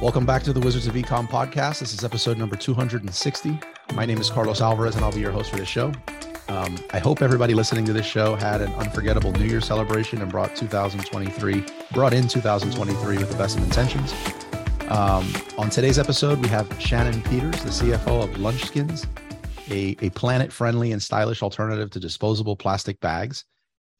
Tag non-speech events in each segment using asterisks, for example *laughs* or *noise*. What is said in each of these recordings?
Welcome back to the Wizards of Ecom podcast. This is episode number 260. My name is Carlos Alvarez, and I'll be your host for this show. Um, I hope everybody listening to this show had an unforgettable New Year celebration and brought 2023, brought in 2023 with the best of intentions. Um, on today's episode, we have Shannon Peters, the CFO of Lunchskins, a, a planet friendly and stylish alternative to disposable plastic bags.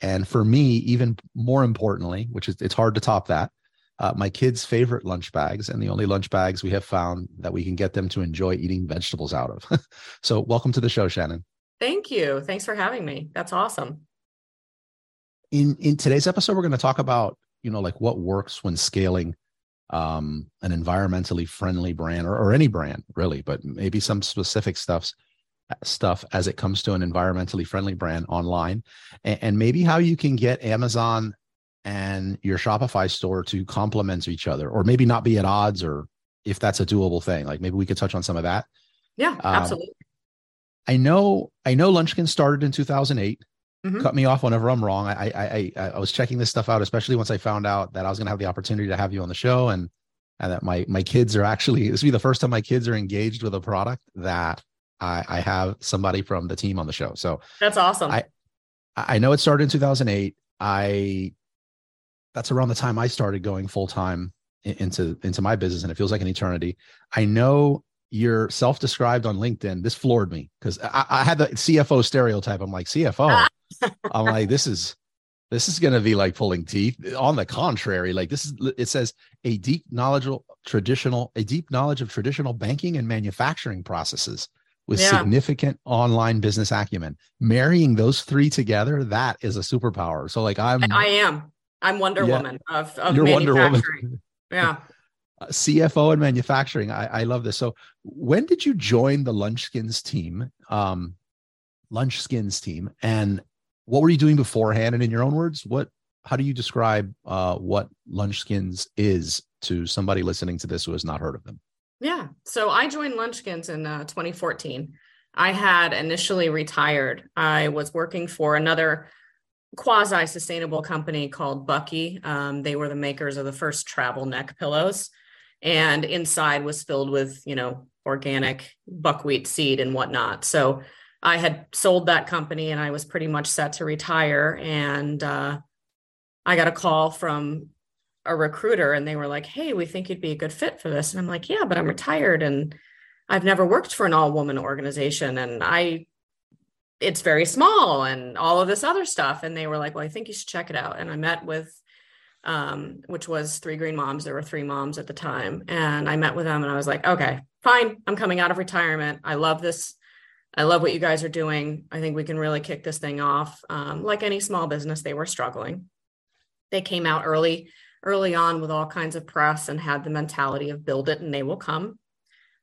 And for me, even more importantly, which is it's hard to top that, uh, my kids' favorite lunch bags and the only lunch bags we have found that we can get them to enjoy eating vegetables out of. *laughs* so, welcome to the show, Shannon. Thank you. Thanks for having me. That's awesome. In in today's episode, we're going to talk about you know like what works when scaling um, an environmentally friendly brand or, or any brand really, but maybe some specific stuffs stuff as it comes to an environmentally friendly brand online and, and, maybe how you can get amazon and your shopify store to complement each other or maybe not be at odds or if that's a doable thing like maybe we could touch on some of that yeah um, absolutely I know I know Lunchkin started in 2008. Mm-hmm. Cut me off whenever I'm wrong. I, I I I was checking this stuff out, especially once I found out that I was going to have the opportunity to have you on the show, and and that my my kids are actually *laughs* this will be the first time my kids are engaged with a product that I, I have somebody from the team on the show. So that's awesome. I I know it started in 2008. I that's around the time I started going full time into into my business, and it feels like an eternity. I know you're self-described on LinkedIn. This floored me because I, I, had the CFO stereotype. I'm like CFO. Ah. I'm like this is this is going to be like pulling teeth. On the contrary, like this is it says a deep knowledge of traditional a deep knowledge of traditional banking and manufacturing processes with yeah. significant online business acumen. Marrying those three together, that is a superpower. So like I'm I am. I'm Wonder yeah, Woman of, of you're Wonder Woman. *laughs* yeah. CFO and manufacturing. I, I love this. So, when did you join the Lunchskins team? Um, Lunchskins team, and what were you doing beforehand? And in your own words, what? How do you describe uh, what Lunchskins is to somebody listening to this who has not heard of them? Yeah. So I joined Lunchskins in uh, 2014. I had initially retired. I was working for another quasi sustainable company called Bucky. Um, they were the makers of the first travel neck pillows. And inside was filled with you know organic buckwheat seed and whatnot. So i had sold that company and i was pretty much set to retire. And uh, i got a call from a recruiter and they were like hey we think you'd be a good fit for this. And i'm like yeah but i'm retired and i've never worked for an all woman organization. And i it's very small and all of this other stuff and they were like well i think you should check it out and i met with um, which was Three Green Moms. There were three moms at the time. And I met with them and I was like, okay, fine. I'm coming out of retirement. I love this. I love what you guys are doing. I think we can really kick this thing off. Um, like any small business, they were struggling. They came out early, early on with all kinds of press and had the mentality of build it and they will come.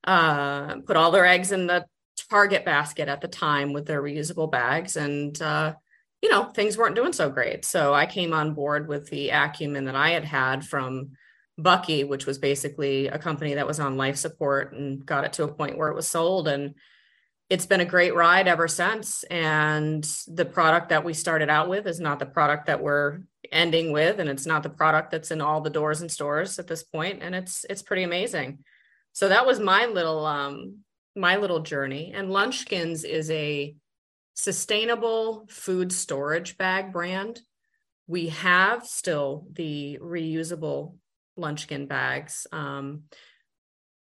Uh, put all their eggs in the Target basket at the time with their reusable bags. And uh, you know, things weren't doing so great. So I came on board with the acumen that I had had from Bucky, which was basically a company that was on life support and got it to a point where it was sold. And it's been a great ride ever since. And the product that we started out with is not the product that we're ending with. And it's not the product that's in all the doors and stores at this point. And it's it's pretty amazing. So that was my little um my little journey. And Lunchskins is a sustainable food storage bag brand. We have still the reusable lunchkin bags. Um,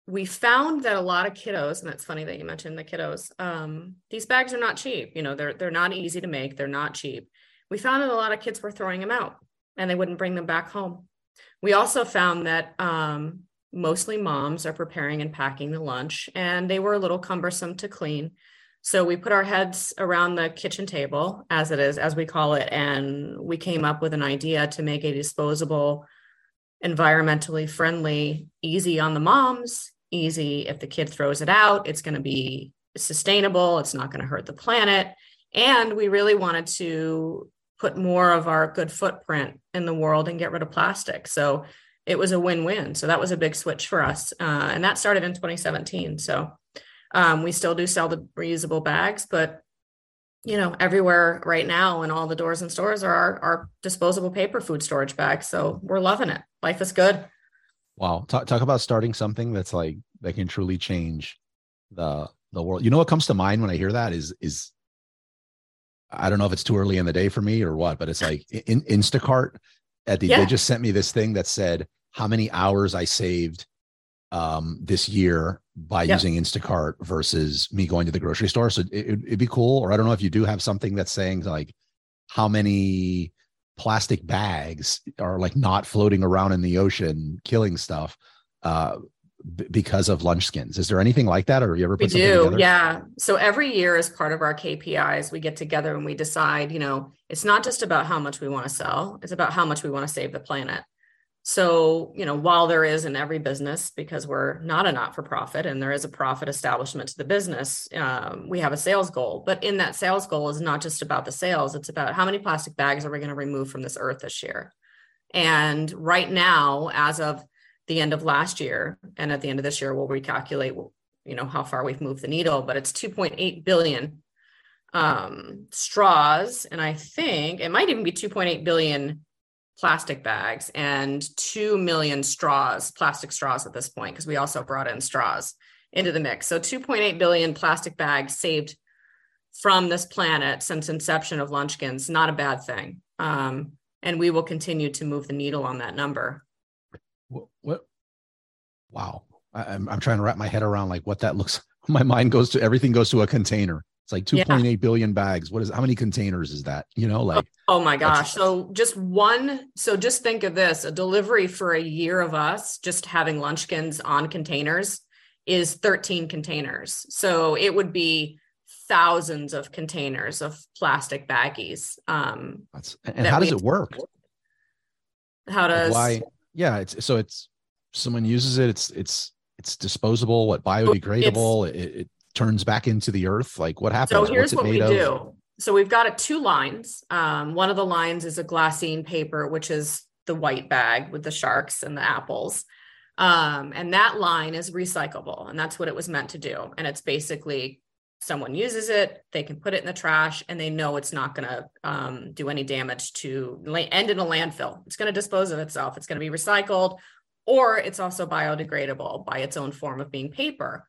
we found that a lot of kiddos, and that's funny that you mentioned the kiddos. Um, these bags are not cheap. You know, they're they're not easy to make. They're not cheap. We found that a lot of kids were throwing them out, and they wouldn't bring them back home. We also found that um, mostly moms are preparing and packing the lunch, and they were a little cumbersome to clean. So we put our heads around the kitchen table, as it is, as we call it, and we came up with an idea to make a disposable, environmentally friendly, easy on the moms, easy if the kid throws it out. It's going to be sustainable, it's not going to hurt the planet. And we really wanted to put more of our good footprint in the world and get rid of plastic. So it was a win win. So that was a big switch for us. Uh, and that started in 2017. So um, we still do sell the reusable bags, but you know, everywhere right now in all the doors and stores are our, our disposable paper food storage bags. So we're loving it. Life is good. Wow. Talk, talk about starting something that's like that can truly change the the world. You know what comes to mind when I hear that is is I don't know if it's too early in the day for me or what, but it's like in Instacart at the yeah. they just sent me this thing that said how many hours I saved um, this year by yep. using Instacart versus me going to the grocery store. So it, would be cool. Or I don't know if you do have something that's saying like how many plastic bags are like not floating around in the ocean killing stuff uh, b- because of Lunchskins. Is there anything like that, or have you ever put we do? Yeah. So every year, as part of our KPIs, we get together and we decide. You know, it's not just about how much we want to sell; it's about how much we want to save the planet. So, you know, while there is in every business, because we're not a not for profit and there is a profit establishment to the business, um, we have a sales goal. But in that sales goal is not just about the sales, it's about how many plastic bags are we going to remove from this earth this year. And right now, as of the end of last year, and at the end of this year, we'll recalculate, you know, how far we've moved the needle, but it's 2.8 billion um, straws. And I think it might even be 2.8 billion plastic bags and 2 million straws, plastic straws at this point, because we also brought in straws into the mix. So 2.8 billion plastic bags saved from this planet since inception of Lunchskins, not a bad thing. Um, and we will continue to move the needle on that number. What? what wow. I, I'm, I'm trying to wrap my head around like what that looks. *laughs* My mind goes to everything goes to a container. It's like two point yeah. eight billion bags. What is how many containers is that? You know, like oh, oh my gosh. So just one, so just think of this: a delivery for a year of us just having Lunchskins on containers is 13 containers. So it would be thousands of containers of plastic baggies. Um That's, and how does it work? How does why yeah, it's so it's someone uses it, it's it's it's disposable, what biodegradable, it, it turns back into the earth? Like what happens? So here's what we of? do. So we've got it two lines. Um, one of the lines is a glassine paper, which is the white bag with the sharks and the apples. Um, and that line is recyclable, and that's what it was meant to do. And it's basically someone uses it, they can put it in the trash, and they know it's not going to um, do any damage to end in a landfill. It's going to dispose of itself. It's going to be recycled, or it's also biodegradable by its own form of being paper.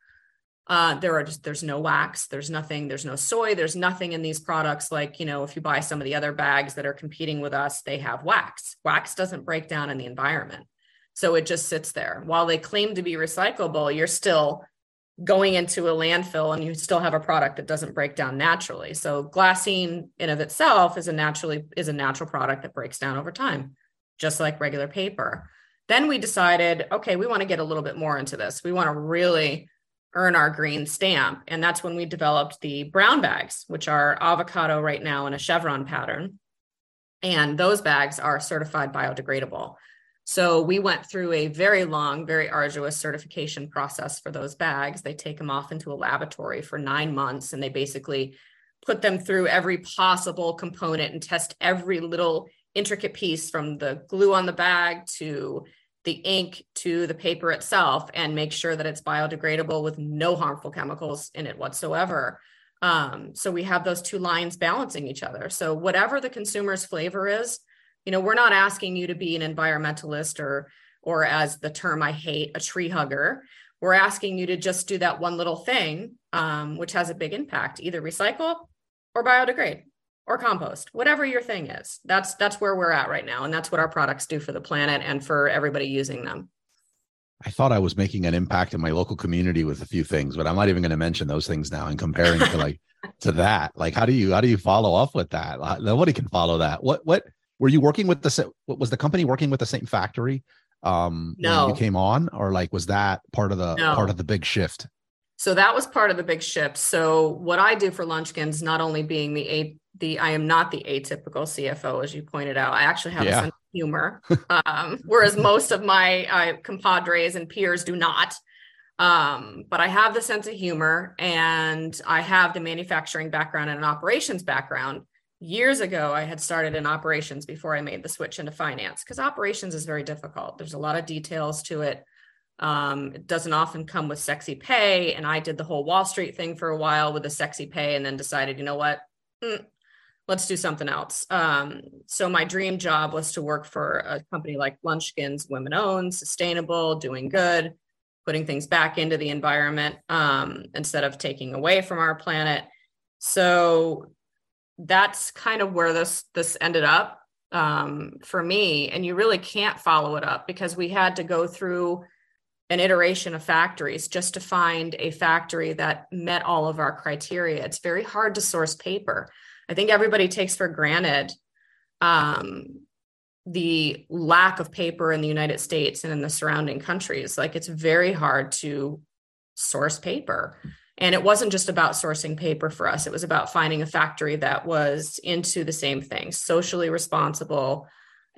Uh, there are just there's no wax, there's nothing, there's no soy, there's nothing in these products. Like you know, if you buy some of the other bags that are competing with us, they have wax. Wax doesn't break down in the environment, so it just sits there. While they claim to be recyclable, you're still going into a landfill and you still have a product that doesn't break down naturally. So glassine in of itself is a naturally is a natural product that breaks down over time, just like regular paper. Then we decided, okay, we want to get a little bit more into this. We want to really earn our green stamp. And that's when we developed the brown bags, which are avocado right now in a chevron pattern. And those bags are certified biodegradable. So we went through a very long, very arduous certification process for those bags. They take them off into a laboratory for nine months and they basically put them through every possible component and test every little intricate piece from the glue on the bag to the ink to the paper itself and make sure that it's biodegradable with no harmful chemicals in it whatsoever. Um, so we have those two lines balancing each other. So whatever the consumer's flavor is, you know, we're not asking you to be an environmentalist or, or as the term I hate, a tree hugger. We're asking you to just do that one little thing, um, which has a big impact, either recycle or biodegrade or compost whatever your thing is. That's that's where we're at right now and that's what our products do for the planet and for everybody using them. I thought i was making an impact in my local community with a few things but i'm not even going to mention those things now and comparing to like *laughs* to that. Like how do you how do you follow up with that? Nobody can follow that. What what were you working with the what was the company working with the same factory um no. when you came on or like was that part of the no. part of the big shift so that was part of the big shift. So what I do for Lunchskins, not only being the a the I am not the atypical CFO, as you pointed out. I actually have yeah. a sense of humor, um, *laughs* whereas most of my uh, compadres and peers do not. Um, but I have the sense of humor, and I have the manufacturing background and an operations background. Years ago, I had started in operations before I made the switch into finance because operations is very difficult. There's a lot of details to it. Um, it doesn't often come with sexy pay. And I did the whole Wall Street thing for a while with a sexy pay and then decided, you know what? Mm, let's do something else. Um, so my dream job was to work for a company like Lunchskins, women owned, sustainable, doing good, putting things back into the environment um, instead of taking away from our planet. So that's kind of where this this ended up um, for me. And you really can't follow it up because we had to go through an iteration of factories just to find a factory that met all of our criteria. It's very hard to source paper. I think everybody takes for granted um, the lack of paper in the United States and in the surrounding countries. Like it's very hard to source paper. And it wasn't just about sourcing paper for us, it was about finding a factory that was into the same thing socially responsible,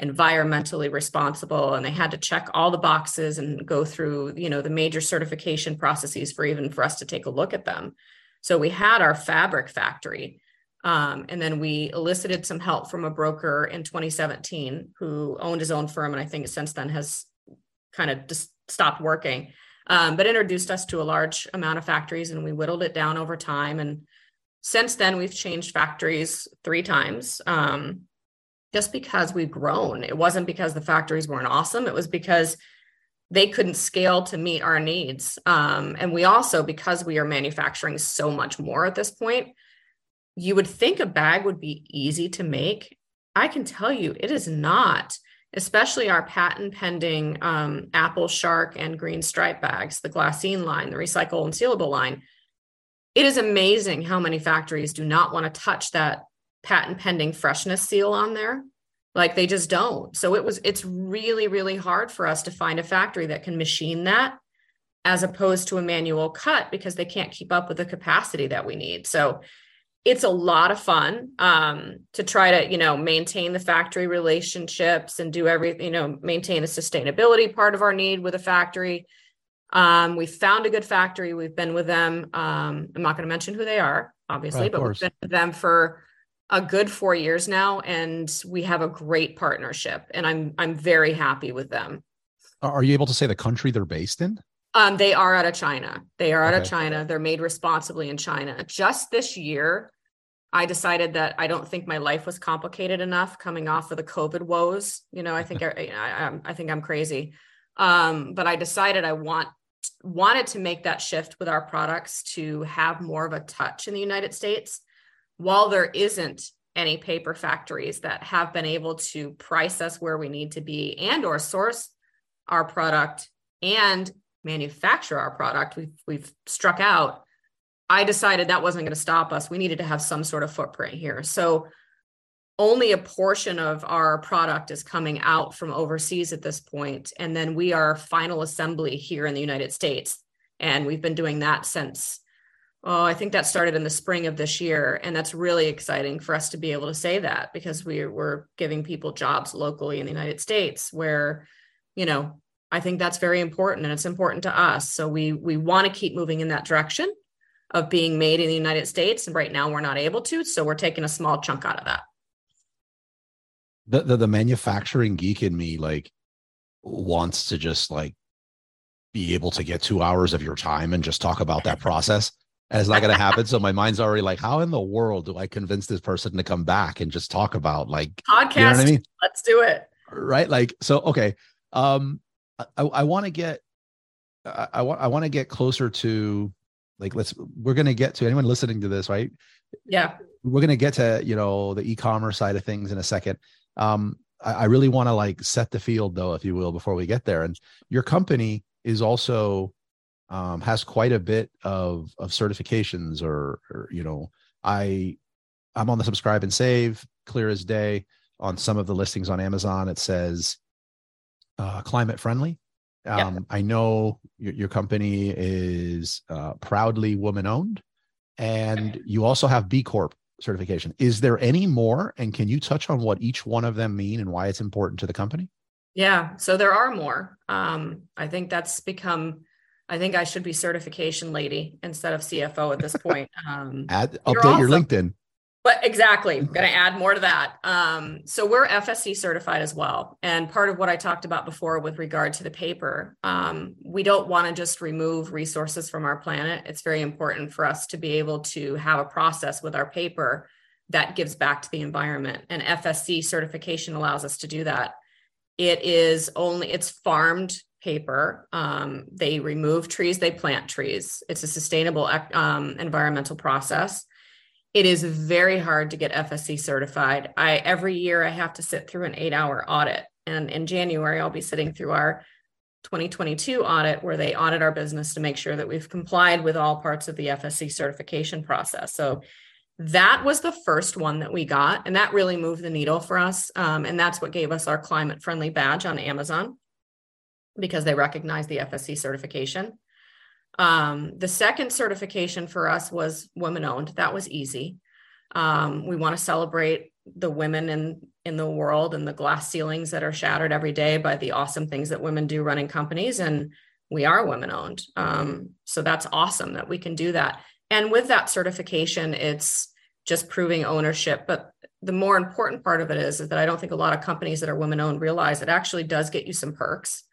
environmentally responsible and they had to check all the boxes and go through you know the major certification processes for even for us to take a look at them. So we had our fabric factory um, and then we elicited some help from a broker in 2017 who owned his own firm and i think since then has kind of just stopped working um, but introduced us to a large amount of factories and we whittled it down over time and since then we've changed factories three times um, just because we've grown. It wasn't because the factories weren't awesome. It was because they couldn't scale to meet our needs. Um, and we also, because we are manufacturing so much more at this point, you would think a bag would be easy to make. I can tell you it is not, especially our patent pending um, Apple Shark and Green Stripe bags, the glassine line, the recycle and sealable line. It is amazing how many factories do not want to touch that patent pending freshness seal on there. Like they just don't. So it was it's really really hard for us to find a factory that can machine that as opposed to a manual cut because they can't keep up with the capacity that we need. So it's a lot of fun um, to try to you know maintain the factory relationships and do everything you know maintain the sustainability part of our need with a factory. Um, we found a good factory. We've been with them um, i'm not going to mention who they are obviously right, but course. we've been with them for a good four years now and we have a great partnership and i'm i'm very happy with them. Are you able to say the country they're based in? Um, they are out of china. They are okay. out of china. They're made responsibly in china. Just this year i decided that i don't think my life was complicated enough coming off of the covid woes. You know i think I, I, I think i'm crazy. Um, but i decided i want wanted to make that shift with our products to have more of a touch in the united states. While there isn't any paper factories that have been able to price us where we need to be and or source our product and manufacture our product we've we've struck out i decided that wasn't going to stop us we needed to have some sort of footprint here so only a portion of our product is coming out from overseas at this point and then we are final assembly here in the united states and we've been doing that since Oh, I think that started in the spring of this year. And that's really exciting for us to be able to say that because we were giving people jobs locally in the United States where, you know, I think that's very important and it's important to us. So we we want to keep moving in that direction of being made in the United States. And right now we're not able to. So we're taking a small chunk out of that. The the, the manufacturing geek in me like wants to just like be able to get two hours of your time and just talk about that process and it's not going to happen. so my mind's already like, how in the world do I convince this person to come back and just talk about like podcast? You know I mean? Let's do it. Right. Like, so, okay. Um, I, I want to get, I, I want, I want to get closer to like, let's, we're going to get to anyone listening to this, right? Yeah. We're going to get to, you know, the e-commerce side of things in a second. Um, I, I really want to like set the field though, if you will, before we get there. And your company is also um, has quite a bit of of certifications or, or you know i i'm on the subscribe and save clear as day on some of the listings on amazon it says uh, climate friendly um, i know your, your company is uh, proudly woman owned and you also have b corp certification. Is there any more and can you touch on what each one of them mean and why it's important to the company? Yeah so there are more. Um, i think that's become I think I should be certification lady instead of CFO at this *laughs* point. Um, Add, update your LinkedIn. But exactly, I'm going to add more to that. Um, so we're FSC certified as well, and part of what I talked about before with regard to the paper, um, we don't want to just remove resources from our planet. It's very important for us to be able to have a process with our paper that gives back to the environment. And FSC certification allows us to do that. It is only, it's farmed paper. Um, they remove trees, they plant trees. It's a sustainable um, environmental process. It is very hard to get FSC certified. I every year I have to sit through an eight hour audit. And in January, I'll be sitting through our 2022 audit where they audit our business to make sure that we've complied with all parts of the FSC certification process. So that was the first one that we got, and that really moved the needle for us. Um, and that's what gave us our climate friendly badge on Amazon because they recognize the FSC certification. Um, the second certification for us was women owned. That was easy. Um, we want to celebrate the women in in the world and the glass ceilings that are shattered every day by the awesome things that women do running companies and we are women owned um, so that's awesome that we can do that and with that certification it's just proving ownership but the more important part of it is, is that i don't think a lot of companies that are women owned realize it actually does get you some perks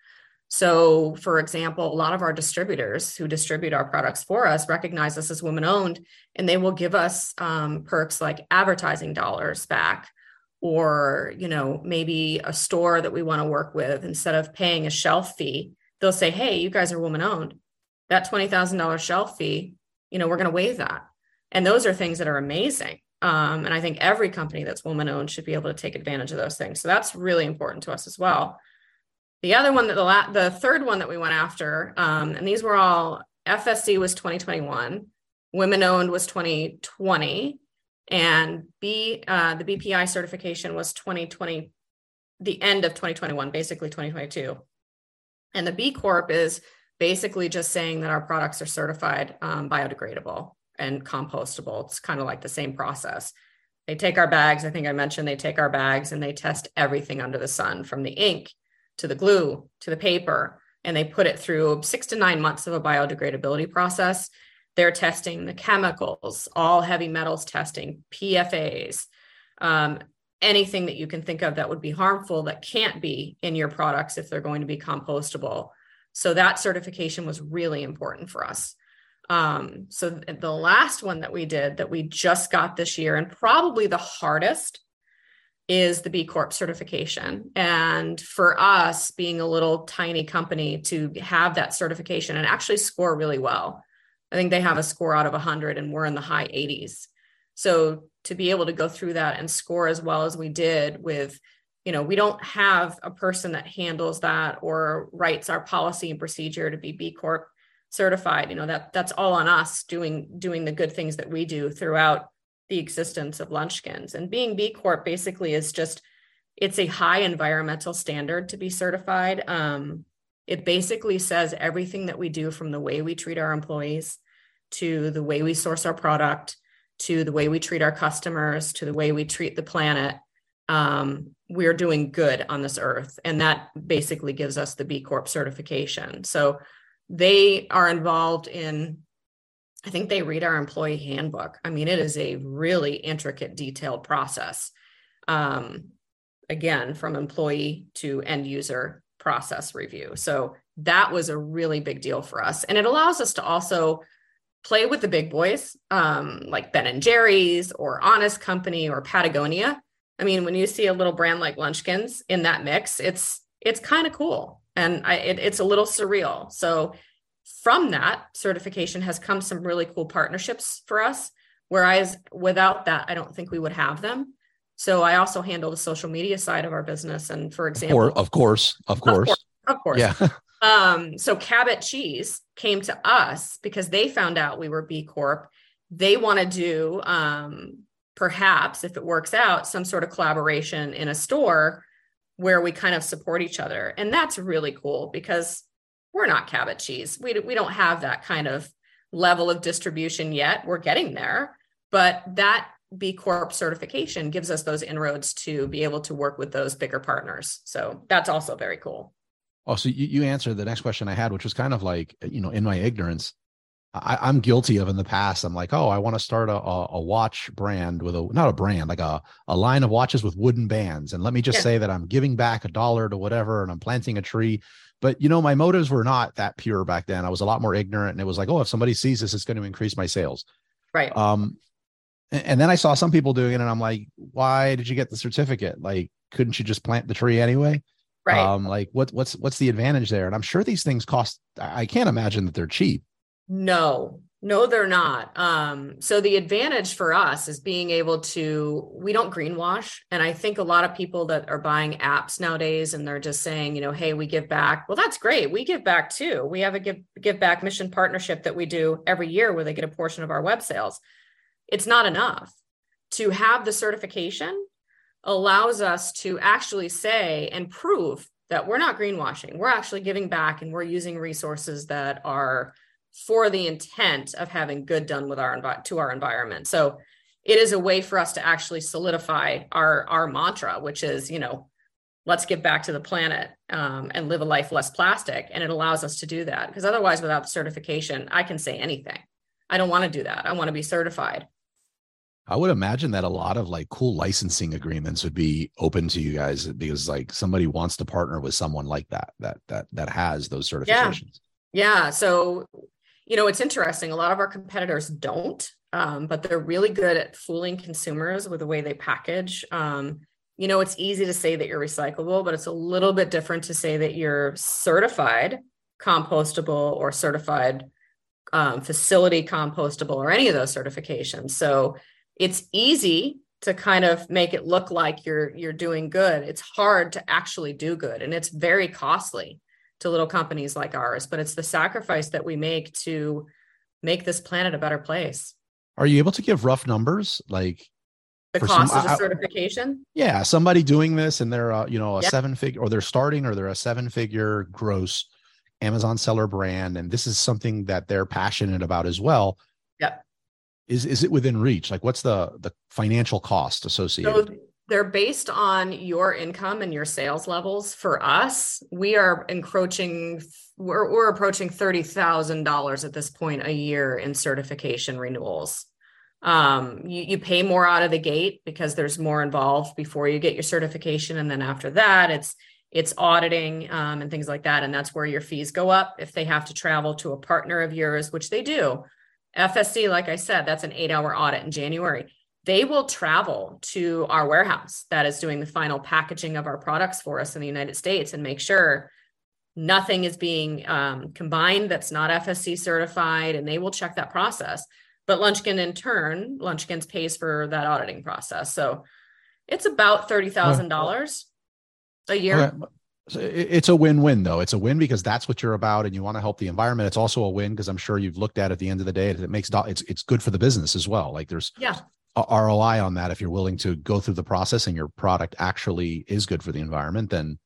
so, for example, a lot of our distributors who distribute our products for us recognize us as women owned, and they will give us um, perks like advertising dollars back, or you know maybe a store that we want to work with instead of paying a shelf fee, they'll say, "Hey, you guys are women owned. That twenty thousand dollars shelf fee, you know, we're going to waive that." And those are things that are amazing. Um, and I think every company that's woman owned should be able to take advantage of those things. So that's really important to us as well. The other one that the la- the third one that we went after, um, and these were all FSC was 2021, women owned was 2020, and B uh, the BPI certification was 2020, the end of 2021, basically 2022. And the B Corp is basically just saying that our products are certified um, biodegradable and compostable. It's kind of like the same process. They take our bags. I think I mentioned they take our bags and they test everything under the sun from the ink to the glue to the paper and they put it through six to nine months of a biodegradability process. They're testing the chemicals all heavy metals testing pfas um, anything that you can think of that would be harmful that can't be in your products if they're going to be compostable. So that certification was really important for us. Um, so the last one that we did that we just got this year and probably the hardest is the B Corp certification. And for us, being a little tiny company, to have that certification and actually score really well. I think they have a score out of 100 and we're in the high 80s. So to be able to go through that and score as well as we did with, you know, we don't have a person that handles that or writes our policy and procedure to be B Corp certified. You know, that that's all on us doing doing the good things that we do throughout the existence of Lunchskins. And being B Corp basically is just it's a high environmental standard to be certified. Um, it basically says everything that we do from the way we treat our employees to the way we source our product to the way we treat our customers to the way we treat the planet um, we're doing good on this earth and that basically gives us the b corp certification so they are involved in I think they read our employee handbook. I mean, it is a really intricate, detailed process. Um, again, from employee to end user process review. So that was a really big deal for us. And it allows us to also play with the big boys um, like Ben and Jerry's or Honest Company or Patagonia. I mean, when you see a little brand like Lunchskins in that mix, it's it's kind of cool and I, it, it's a little surreal. So from that certification has come some really cool partnerships for us. Whereas without that, I don't think we would have them. So I also handle the social media side of our business. And for example, or, of course, of course, of course, of course. yeah. *laughs* um, so Cabot Cheese came to us because they found out we were B Corp. They want to do um, perhaps, if it works out, some sort of collaboration in a store where we kind of support each other, and that's really cool because we're not Cabot cheese. We, we don't have that kind of level of distribution yet. We're getting there, but that B Corp certification gives us those inroads to be able to work with those bigger partners. So that's also very cool. Oh, so you, you answered the next question I had, which was kind of like, you know, in my ignorance, I, am guilty of in the past. I'm like, oh, I want to start a, a, watch brand with a not a brand, like a, a line of watches with wooden bands. And let me just yeah. say that I'm giving back a dollar to whatever and I'm planting a tree. But you know, my motives were not that pure back then. I was a lot more ignorant, and it was like, oh, if somebody sees this, it's going to increase my sales. Right. Um, And then I saw some people doing it, and I'm like, why did you get the certificate? Like, couldn't you just plant the tree anyway? Right. Um, like what what's what's the advantage there? And I'm sure these things cost I can't imagine that they're cheap. No, no, they're not. Um, so the advantage for us is being able to, we don't greenwash. And I think a lot of people that are buying apps nowadays and they're just saying, you know, hey, we give back. Well, that's great. We give back too. We have a give give back mission partnership that we do every year where they get a portion of our web sales. It's not enough. To have the certification allows us to actually say and prove that we're not greenwashing. We're actually giving back and we're using resources that are for the intent of having good done with our envi- to our environment. So it is a way for us to actually solidify our our mantra, which is you know let's give back to the planet um, and live a life less plastic. And it allows us to do that because otherwise, without the certification, I can say anything. I don't want to do that. I want to be certified. I would imagine that a lot of like cool licensing agreements would be open to you guys because like somebody wants to partner with someone like that that that that has those certifications. Yeah. yeah. So you know, it's interesting. A lot of our competitors don't, um, but they're really good at fooling consumers with the way they package. Um, you know, it's easy to say that you're recyclable, but it's a little bit different to say that you're certified compostable or certified um, facility compostable or any of those certifications. So it's easy to kind of make it look like you're you're doing good. It's hard to actually do good, and it's very costly to little companies like ours, but it's the sacrifice that we make to make this planet a better place. Are you able to give rough numbers like the cost some, of the I, certification? Yeah, somebody doing this and they're uh, you know a yep. seven figure or they're starting or they're a seven figure gross Amazon seller brand and this is something that they're passionate about as well. Yep. Is is it within reach? Like what's the the financial cost associated? So they're based on your income and your sales levels. For us, we are encroaching, we're, we're approaching $30,000 at this point a year in certification renewals. Um, you, you pay more out of the gate because there's more involved before you get your certification. And then after that, it's it's auditing um, and things like that. And that's where your fees go up if they have to travel to a partner of yours, which they do. FSC, like I said, that's an eight hour audit in January they will travel to our warehouse that is doing the final packaging of our products for us in the United States and make sure nothing is being um, combined that's not FSC certified, and they will check that process. But Lunchkin, in turn, Lunchskins pays for that auditing process. So it's about thirty thousand dollars a year. Okay. It's a win-win though. It's a win because that's what you're about, and you want to help the environment. It's also a win because I'm sure you've looked at, at the end of the day, it makes it's it's good for the business as well. Like there's yeah ROI on that if you're willing to go through the process and your product actually is good for the environment, then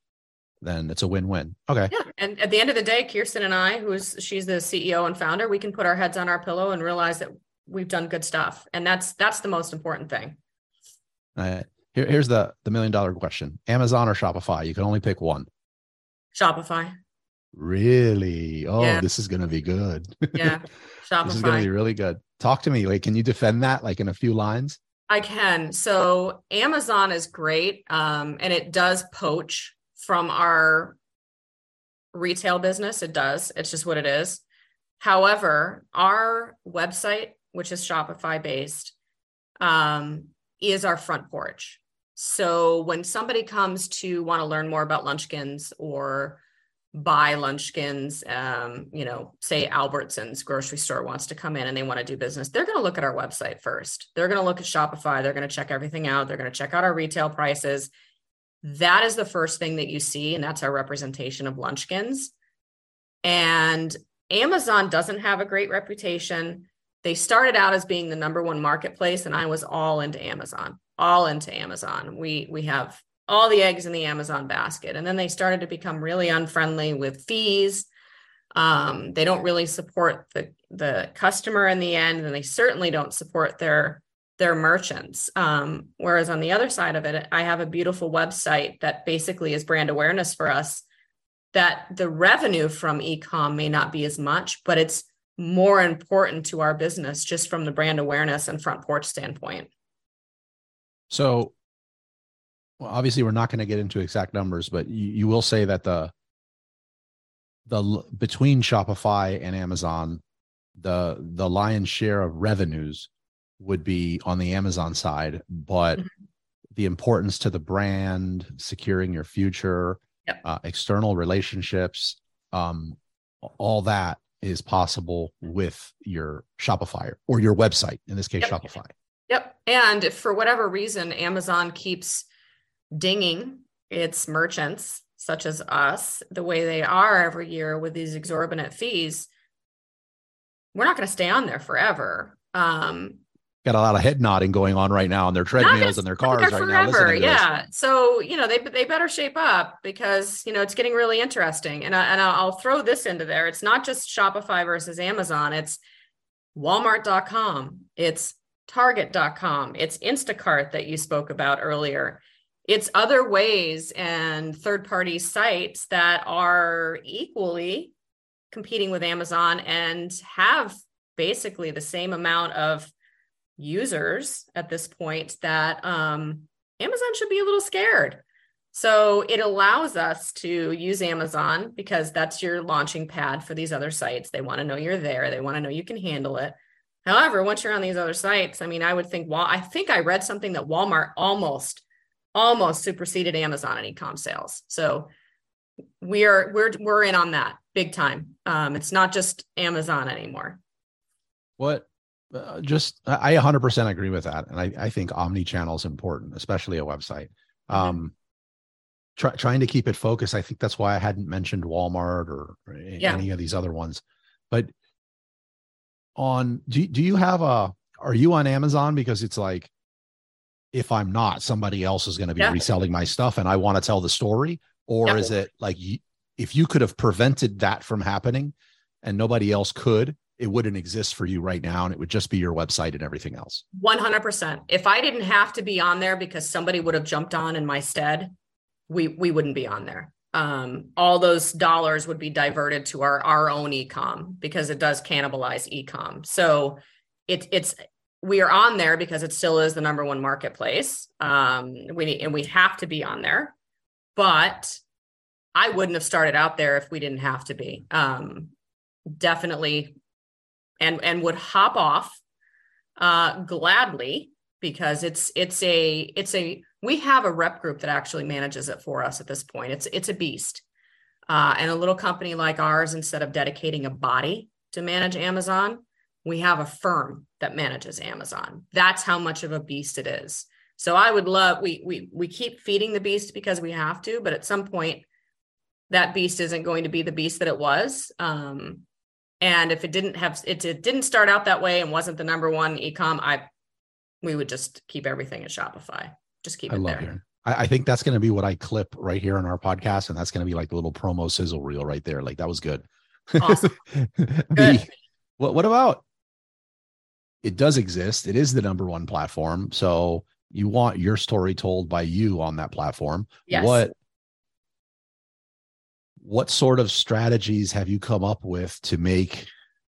then it's a win-win. Okay. Yeah. And at the end of the day, Kirsten and I, who's she's the CEO and founder, we can put our heads on our pillow and realize that we've done good stuff. And that's that's the most important thing. All right. Here, here's the the million dollar question. Amazon or Shopify? You can only pick one. Shopify. Really? Oh, yeah. this is gonna be good. Yeah. Shopify. *laughs* this is gonna be really good. Talk to me. Like, can you defend that like in a few lines? I can. So Amazon is great. Um, and it does poach from our retail business. It does. It's just what it is. However, our website, which is Shopify based, um, is our front porch. So when somebody comes to want to learn more about Lunchskins or buy Lunchskins, um, you know, say Albertsons grocery store wants to come in and they want to do business, they're going to look at our website first. They're going to look at Shopify. They're going to check everything out. They're going to check out our retail prices. That is the first thing that you see, and that's our representation of Lunchskins. And Amazon doesn't have a great reputation. They started out as being the number one marketplace, and I was all into Amazon, all into Amazon. We we have all the eggs in the Amazon basket. And then they started to become really unfriendly with fees. Um, they don't really support the the customer in the end, and they certainly don't support their their merchants. Um, whereas on the other side of it, I have a beautiful website that basically is brand awareness for us. That the revenue from ecom may not be as much, but it's more important to our business just from the brand awareness and front porch standpoint. So well, obviously we're not going to get into exact numbers, but you, you will say that the the between Shopify and Amazon, the the lion's share of revenues would be on the Amazon side, but mm-hmm. the importance to the brand, securing your future, yep. uh, external relationships, um, all that is possible with your Shopify or your website, in this case, yep. Shopify. Yep. And if for whatever reason Amazon keeps dinging its merchants, such as us, the way they are every year with these exorbitant fees, we're not going to stay on there forever. Um, got a lot of head nodding going on right now on their treadmills and their cars right forever. now. Yeah. This. So, you know, they, they better shape up because, you know, it's getting really interesting. And, I, and I'll throw this into there. It's not just Shopify versus Amazon. It's walmart.com. It's target.com. It's Instacart that you spoke about earlier. It's other ways and third party sites that are equally competing with Amazon and have basically the same amount of users at this point that um, Amazon should be a little scared. So it allows us to use Amazon because that's your launching pad for these other sites. They want to know you're there. They want to know you can handle it. However, once you're on these other sites, I mean, I would think, well, I think I read something that Walmart almost, almost superseded Amazon in e-com sales. So we are we're we're in on that big time. Um, it's not just Amazon anymore. What uh, just I 100% agree with that, and I, I think omni-channel is important, especially a website. Mm-hmm. Um, try, trying to keep it focused. I think that's why I hadn't mentioned Walmart or, or yeah. any of these other ones. But on do do you have a are you on Amazon because it's like if I'm not, somebody else is going to be yeah. reselling my stuff, and I want to tell the story, or yeah. is it like if you could have prevented that from happening, and nobody else could? it wouldn't exist for you right now and it would just be your website and everything else 100% if i didn't have to be on there because somebody would have jumped on in my stead we we wouldn't be on there um, all those dollars would be diverted to our our own ecom because it does cannibalize ecom so it, it's we are on there because it still is the number one marketplace um, we and we have to be on there but i wouldn't have started out there if we didn't have to be um, definitely and and would hop off uh, gladly because it's it's a it's a we have a rep group that actually manages it for us at this point. It's it's a beast. Uh, and a little company like ours, instead of dedicating a body to manage Amazon, we have a firm that manages Amazon. That's how much of a beast it is. So I would love we we we keep feeding the beast because we have to, but at some point that beast isn't going to be the beast that it was. Um, and if it didn't have it, it didn't start out that way and wasn't the number one ecom, I we would just keep everything at Shopify. Just keep I it love there. I, I think that's going to be what I clip right here on our podcast, and that's going to be like the little promo sizzle reel right there. Like that was good. Awesome. *laughs* the, what what about? It does exist. It is the number one platform. So you want your story told by you on that platform. Yes. What what sort of strategies have you come up with to make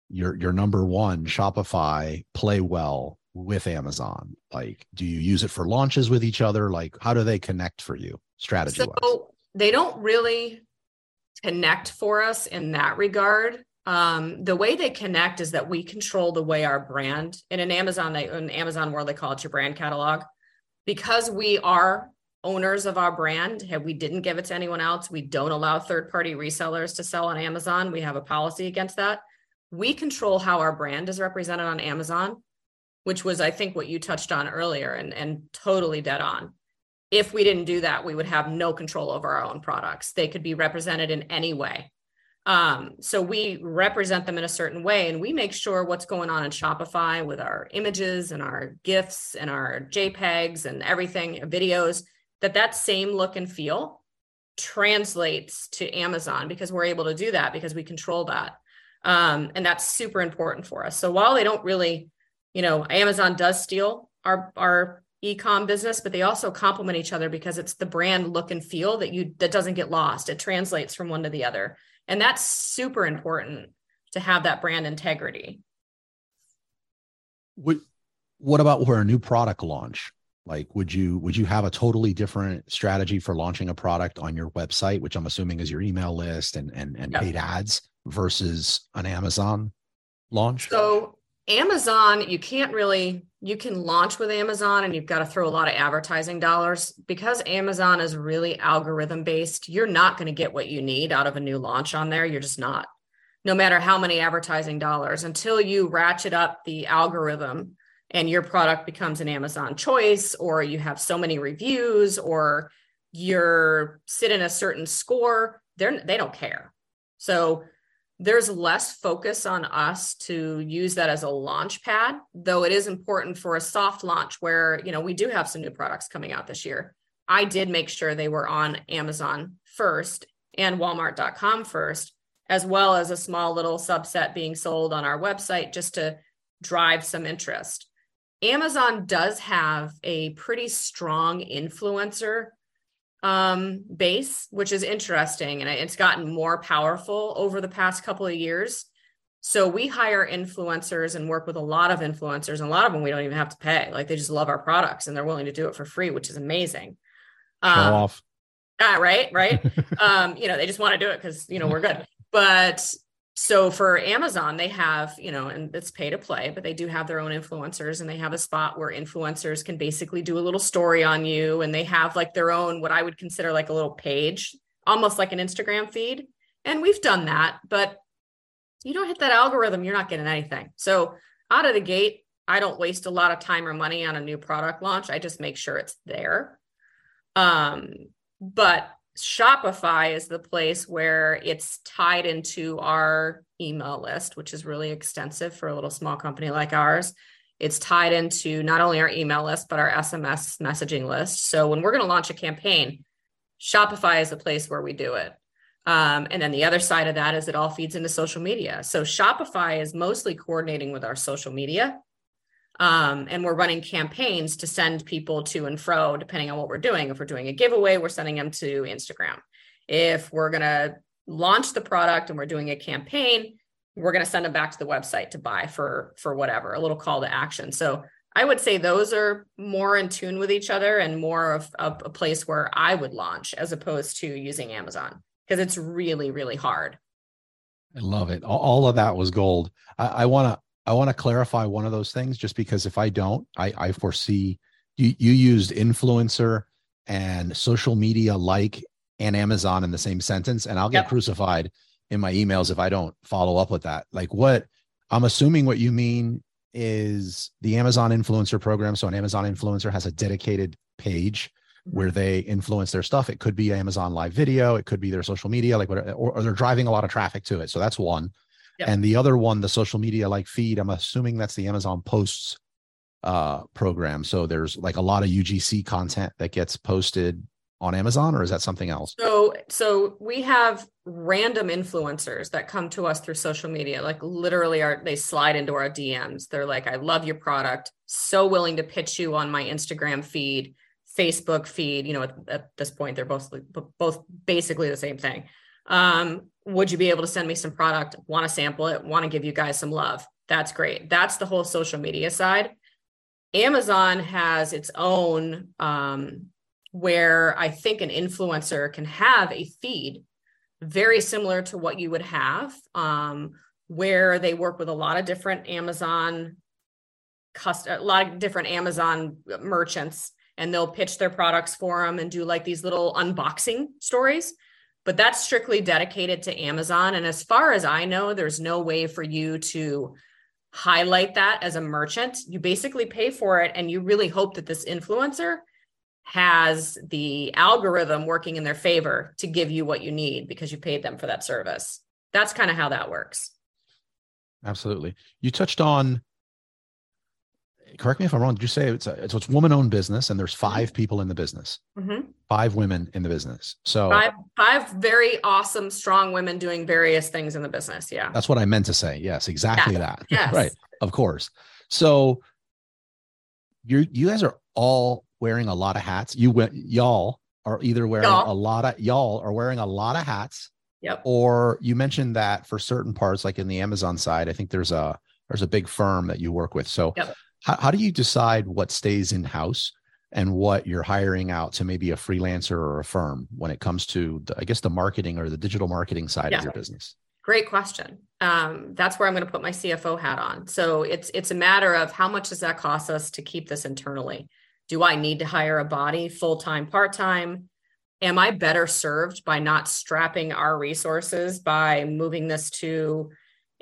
your your number one Shopify play well with Amazon? Like, do you use it for launches with each other? Like, how do they connect for you strategy? So they don't really connect for us in that regard. Um, the way they connect is that we control the way our brand in an Amazon, they in Amazon world, they call it your brand catalog. Because we are owners of our brand. We didn't give it to anyone else. We don't allow third party resellers to sell on Amazon. We have a policy against that. We control how our brand is represented on Amazon, which was, I think, what you touched on earlier and, and totally dead on. If we didn't do that, we would have no control over our own products. They could be represented in any way. Um, so we represent them in a certain way and we make sure what's going on in Shopify with our images and our GIFs and our JPEGs and everything, videos that that same look and feel translates to Amazon because we're able to do that because we control that. Um, and that's super important for us. So while they don't really, you know, Amazon does steal our our e-com business, but they also complement each other because it's the brand look and feel that you that doesn't get lost. It translates from one to the other. And that's super important to have that brand integrity. What what about where a new product launch? like would you would you have a totally different strategy for launching a product on your website which i'm assuming is your email list and and, and paid ads versus an amazon launch so amazon you can't really you can launch with Amazon and you've got to throw a lot of advertising dollars because Amazon is really algorithm based. You're not going to get what you need out of a new launch on there. You're just not. No matter how many advertising dollars until you ratchet up the algorithm and your product becomes an Amazon choice or you have so many reviews or you're sit in a certain score, they're they don't care. So there's less focus on us to use that as a launch pad, though it is important for a soft launch where, you know, we do have some new products coming out this year. I did make sure they were on Amazon first and walmart.com first, as well as a small little subset being sold on our website just to drive some interest. Amazon does have a pretty strong influencer um, base, which is interesting. And it's gotten more powerful over the past couple of years. So we hire influencers and work with a lot of influencers, and a lot of them we don't even have to pay. Like they just love our products and they're willing to do it for free, which is amazing. Um, Show off. Ah, right, right. *laughs* um, you know, they just want to do it because you know we're good. But so for Amazon, they have, you know, and it's pay to play, but they do have their own influencers and they have a spot where influencers can basically do a little story on you and they have like their own, what I would consider like a little page, almost like an Instagram feed. And we've done that, but you don't hit that algorithm, you're not getting anything. So out of the gate, I don't waste a lot of time or money on a new product launch. I just make sure it's there. Um, but Shopify is the place where it's tied into our email list, which is really extensive for a little small company like ours. It's tied into not only our email list, but our SMS messaging list. So when we're going to launch a campaign, Shopify is the place where we do it. Um, and then the other side of that is it all feeds into social media. So Shopify is mostly coordinating with our social media um, and we're running campaigns to send people to and fro, depending on what we're doing. If we're doing a giveaway, we're sending them to Instagram. If we're going to launch the product and we're doing a campaign, we're going to send them back to the website to buy for for whatever, a little call to action. So I would say those are more in tune with each other and more of, a place where I would launch as opposed to using Amazon because it's really, really hard. I love it. All of that was gold. I, I want to I want to clarify one of those things just because if I don't, I, I foresee you, you used influencer and social media like and Amazon in the same sentence, and I'll get yep. crucified in my emails if I don't follow up with that. Like what I'm assuming what you mean is the Amazon influencer program. So an Amazon influencer has a dedicated page where they influence their stuff. It could be Amazon live video, it could be their social media, like what, or, or they're driving a lot of traffic to it. So that's one. Yep. And the other one, the social media like feed, I'm assuming that's the Amazon posts uh, program. So there's like a lot of UGC content that gets posted on Amazon, or is that something else? So, so we have random influencers that come to us through social media. Like literally, are they slide into our DMs? They're like, "I love your product. So willing to pitch you on my Instagram feed, Facebook feed. You know, at, at this point, they're both both basically the same thing. Um, would you be able to send me some product? Want to sample it? Want to give you guys some love? That's great. That's the whole social media side. Amazon has its own um, where I think an influencer can have a feed very similar to what you would have, um, where they work with a lot of different Amazon, cust- a lot of different Amazon merchants, and they'll pitch their products for them and do like these little unboxing stories but that's strictly dedicated to Amazon. And as far as I know, there's no way for you to highlight that as a merchant. You basically pay for it and you really hope that this influencer has the algorithm working in their favor to give you what you need because you paid them for that service. That's kind of how that works. Absolutely. You touched on correct me if I'm wrong. Did you say it's a, it's, it's woman owned business and there's 5 mm-hmm. people in the business, mm-hmm. five women in the business. So five, five very awesome, strong women doing various things in the business. Yeah. That's what I meant to say. Yes, exactly yeah. that. *laughs* Yes. right. Of course. So you you guys are all wearing a lot of hats. You went, y'all are either wearing y'all. a lot of, y'all are wearing a lot of hats. Yep. Or you mentioned that for certain parts, like in the Amazon side, I think there's a, there's a big firm that you work with. So yep how, how do you decide what stays in house and what you're hiring out to maybe a freelancer or a firm when it comes to the, i guess the marketing or the digital marketing side yeah. of your business Great question. Um, that's where I'm going to put my CFO hat on. So it's it's a matter of how much does that cost us to keep this internally? Do I need to hire a body full time, part time? Am I better served by not strapping our resources by moving this to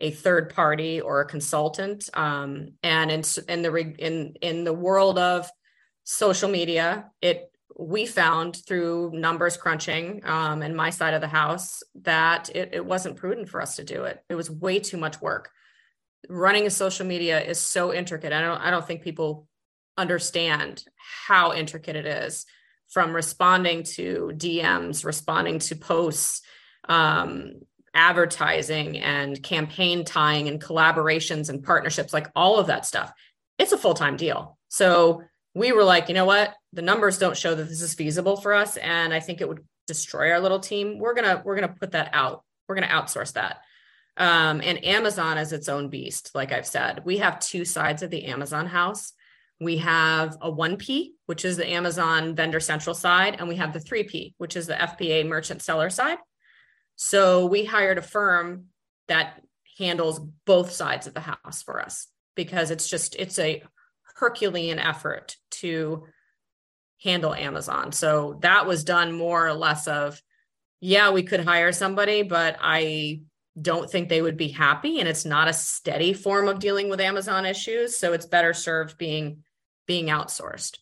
a third party or a consultant? Um, and in in the in in the world of social media, it we found through numbers crunching um, and my side of the house that it, it wasn't prudent for us to do it. It was way too much work. Running a social media is so intricate. I don't I don't think people understand how intricate it is from responding to DMs, responding to posts, um, advertising and campaign tying and collaborations and partnerships, like all of that stuff. It's a full time deal. So we were like, you know what? The numbers don't show that this is feasible for us, and I think it would destroy our little team. We're gonna we're gonna put that out. We're gonna outsource that. Um, and Amazon is its own beast. Like I've said, we have two sides of the Amazon house. We have a 1P, which is the Amazon vendor central side, and we have the 3P, which is the FBA merchant seller side. So we hired a firm that handles both sides of the house for us because it's just it's a Herculean effort to handle Amazon. So that was done more or less of, yeah, we could hire somebody, but I don't think they would be happy. And it's not a steady form of dealing with Amazon issues. So it's better served being being outsourced.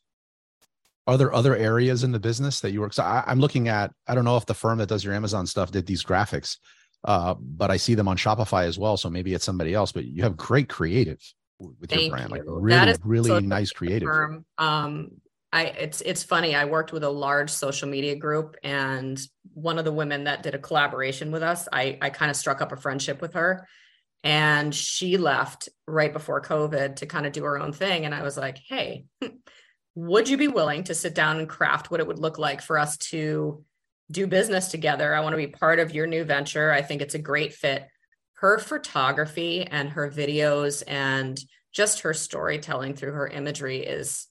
Are there other areas in the business that you work? So I, am looking at, I don't know if the firm that does your Amazon stuff did these graphics, uh, but I see them on Shopify as well. So maybe it's somebody else, but you have great creative with Thank your brand. You. Like really, really nice creative. Firm. Um, I it's it's funny. I worked with a large social media group, and one of the women that did a collaboration with us, I I kind of struck up a friendship with her, and she left right before COVID to kind of do her own thing. And I was like, hey, would you be willing to sit down and craft what it would look like for us to do business together? I want to be part of your new venture. I think it's a great fit her photography and her videos and just her storytelling through her imagery is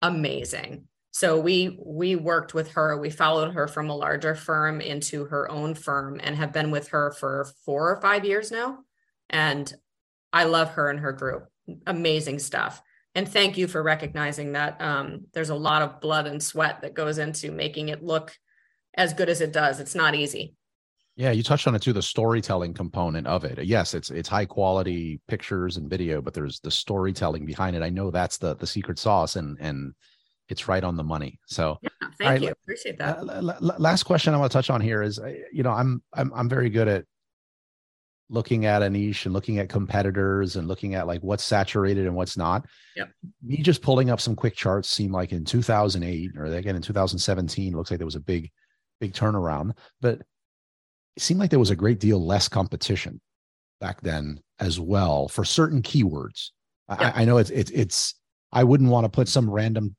amazing. So we we worked with her. We followed her from a larger firm into her own firm and have been with her for 4 or 5 years now. And I love her and her group. Amazing stuff. And thank you for recognizing that um, there's a lot of blood and sweat that goes into making it look as good as it does. It's not easy. Yeah, you touched on it too, the storytelling component of it. Yes, it's it's high quality pictures and video, but there's the storytelling behind it. I know that's the the secret sauce and and it's right on the money. So yeah, thank right, you. Appreciate that. last question I want to touch on here is you know, I'm I'm I'm very good at looking at a niche and looking at competitors and looking at like what's saturated and what's not. Yep. Me just pulling up some quick charts seem like in 2008 or again in 2017 looks like there was a big big turnaround, but it seemed like there was a great deal less competition back then as well for certain keywords. Yeah. I, I, know it's it's it's I wouldn't want to put some random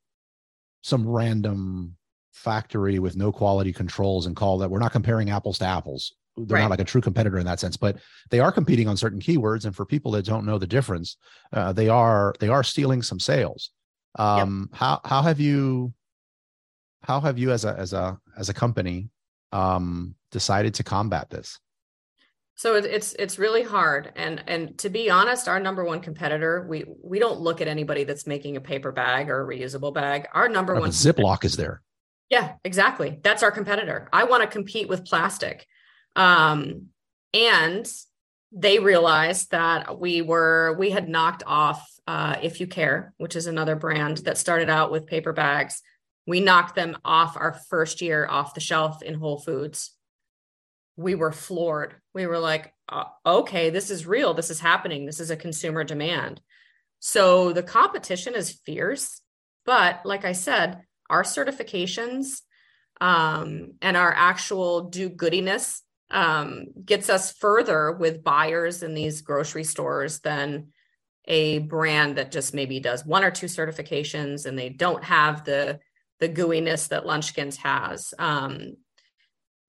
some random factory with no quality controls and call that we're not comparing apples to apples. They're right. not like a true competitor in that sense, but they are competing on certain keywords. And for people that don't know the difference, uh, they are they are stealing some sales. Um, yep. How how have you how have you as a as a as a company um, decided to combat this? So it's it's really hard, and and to be honest, our number one competitor, we we don't look at anybody that's making a paper bag or a reusable bag. Our number one Ziploc is there. Yeah, exactly. That's our competitor. I want to compete with plastic, um, and they realized that we were we had knocked off uh, If You Care, which is another brand that started out with paper bags we knocked them off our first year off the shelf in Whole Foods. We were floored. We were like, okay, this is real. This is happening. This is a consumer demand. So the competition is fierce. But like I said, our certifications um, and our actual do goodiness um, gets us further with buyers in these grocery stores than a brand that just maybe does one or two certifications and they don't have the the gooiness that Lunchskins has. Um,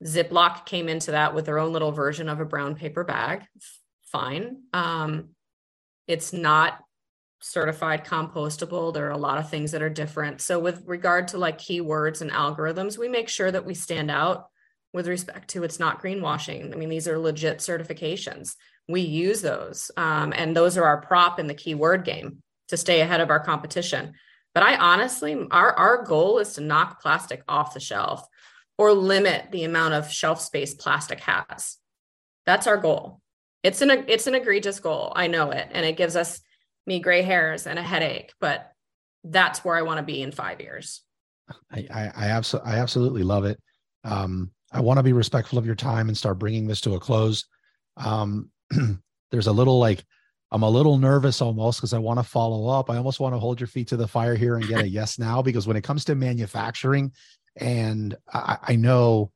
Ziploc came into that with their own little version of a brown paper bag. Fine. Um, it's not certified compostable. There are a lot of things that are different. So, with regard to like keywords and algorithms, we make sure that we stand out with respect to it's not greenwashing. I mean, these are legit certifications. We use those, um, and those are our prop in the keyword game to stay ahead of our competition. But I honestly, our, our goal is to knock plastic off the shelf or limit the amount of shelf space plastic has. That's our goal. It's an it's an egregious goal. I know it, and it gives us me gray hairs and a headache. But that's where I want to be in five years. I I, I absolutely I absolutely love it. Um, I want to be respectful of your time and start bringing this to a close. Um, *clears throat* there's a little like I'm a little nervous almost because I want to follow up. I almost want to hold your feet to the fire here and get a *laughs* yes now because when it comes to manufacturing, and I, I know,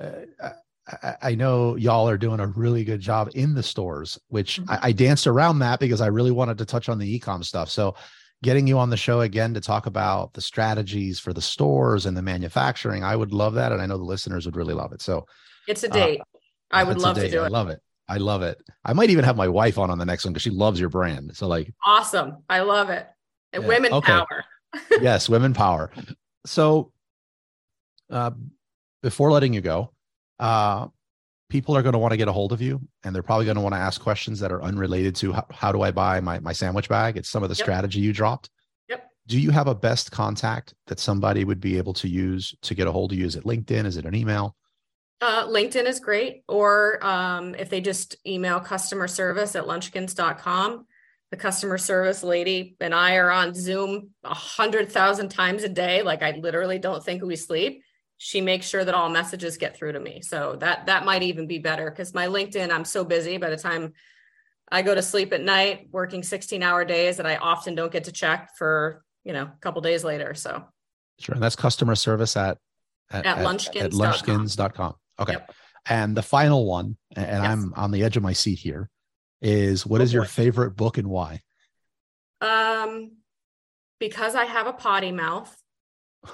uh, I, I, know y'all are doing a really good job in the stores, which mm-hmm. I, I danced around that because I really wanted to touch on the ecom stuff. So, getting you on the show again to talk about the strategies for the stores and the manufacturing, I would love that, and I know the listeners would really love it. So, it's a date. Uh, I would love to do it. I love it. I love it. I might even have my wife on on the next one because she loves your brand. So like awesome. I love it. Yeah. Women okay. power. *laughs* yes, women power. So uh, before letting you go, uh, people are going to want to get a hold of you and they're probably going to want to ask questions that are unrelated to how, how do I buy my, my sandwich bag? It's some of the yep. strategy you dropped. Yep. Do you have a best contact that somebody would be able to use to get a hold of you? Is it LinkedIn? Is it an email? Uh, LinkedIn is great. Or um, if they just email customer service at lunchskins.com, the customer service lady and I are on Zoom a hundred thousand times a day. Like I literally don't think we sleep. She makes sure that all messages get through to me. So that that might even be better because my LinkedIn, I'm so busy by the time I go to sleep at night, working 16 hour days that I often don't get to check for, you know, a couple days later. So sure. And that's customer service at at, at, at lunchskins.com. At lunchskins.com. Okay. Yep. And the final one, and yes. I'm on the edge of my seat here, is what oh, is your favorite book and why? Um, because I have a potty mouth.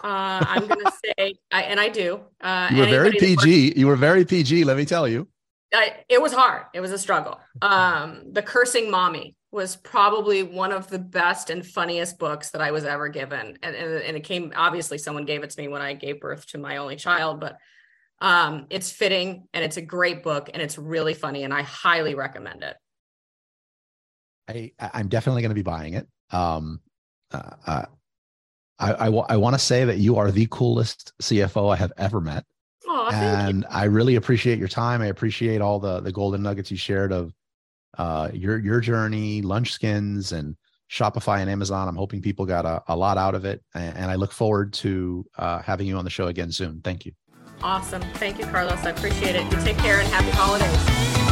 Uh, I'm gonna *laughs* say, I, and I do. Uh, you were very PG. Works, you were very PG. Let me tell you. I, it was hard. It was a struggle. Um, the cursing mommy was probably one of the best and funniest books that I was ever given, and, and and it came obviously someone gave it to me when I gave birth to my only child, but um, it's fitting and it's a great book and it's really funny and I highly recommend it. I, I'm definitely going to be buying it. Um, uh, I, I, I want to say that you are the coolest CFO I have ever met. Oh, and I really appreciate your time. I appreciate all the the golden nuggets you shared of uh, your your journey, Lunchskins, and Shopify and Amazon. I'm hoping people got a, a lot out of it, and, and I look forward to uh, having you on the show again soon. Thank you. Awesome. Thank you, Carlos. I appreciate it. You take care and happy holidays.